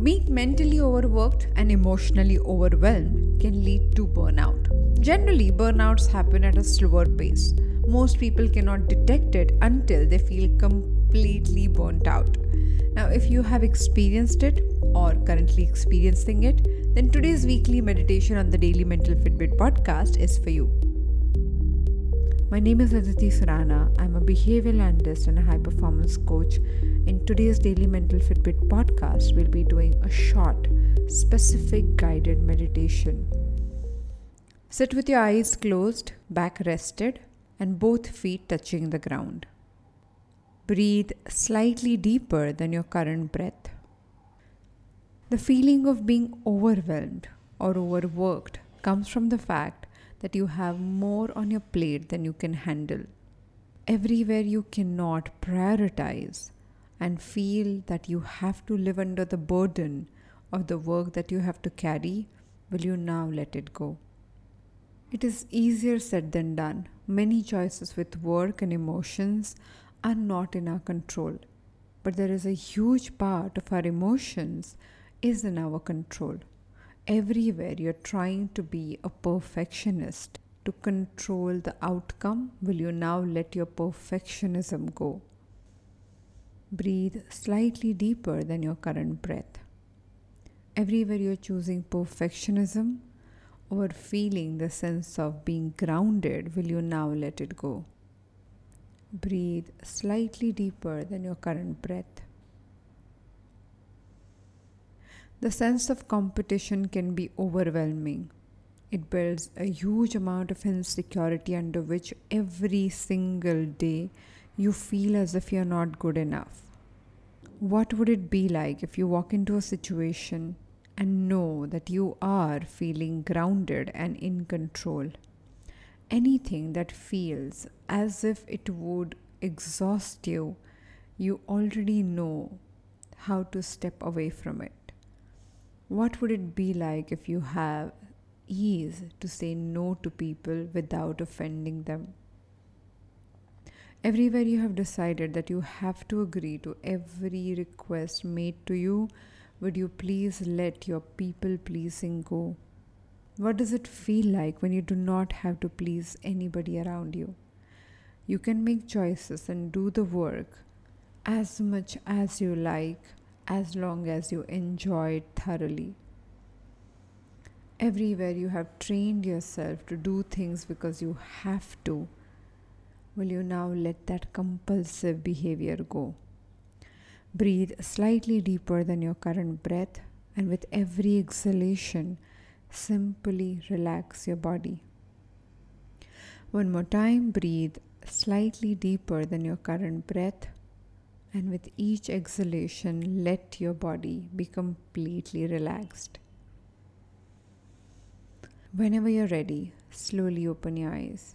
Being mentally overworked and emotionally overwhelmed can lead to burnout. Generally, burnouts happen at a slower pace. Most people cannot detect it until they feel completely burnt out. Now, if you have experienced it or currently experiencing it, then today's weekly meditation on the Daily Mental Fitbit podcast is for you. My name is Aditi Surana. I'm a behavioral analyst and a high performance coach. In today's Daily Mental Fitbit podcast, we'll be doing a short, specific guided meditation. Sit with your eyes closed, back rested, and both feet touching the ground. Breathe slightly deeper than your current breath. The feeling of being overwhelmed or overworked comes from the fact that you have more on your plate than you can handle. Everywhere you cannot prioritize and feel that you have to live under the burden of the work that you have to carry, will you now let it go? It is easier said than done. Many choices with work and emotions are not in our control. But there is a huge part of our emotions is in our control everywhere you're trying to be a perfectionist to control the outcome, will you now let your perfectionism go? Breathe slightly deeper than your current breath. Everywhere you're choosing perfectionism or feeling the sense of being grounded, will you now let it go? Breathe slightly deeper than your current breath. The sense of competition can be overwhelming. It builds a huge amount of insecurity under which every single day you feel as if you're not good enough. What would it be like if you walk into a situation and know that you are feeling grounded and in control? Anything that feels as if it would exhaust you, you already know how to step away from it. What would it be like if you have ease to say no to people without offending them? Everywhere you have decided that you have to agree to every request made to you, would you please let your people pleasing go? What does it feel like when you do not have to please anybody around you? You can make choices and do the work as much as you like as long as you enjoy it thoroughly. Everywhere you have trained yourself to do things because you have to, will you now let that compulsive behavior go? Breathe slightly deeper than your current breath, and with every exhalation, simply relax your body. One more time, breathe slightly deeper than your current breath and with each exhalation, let your body be completely relaxed. Whenever you're ready, slowly open your eyes.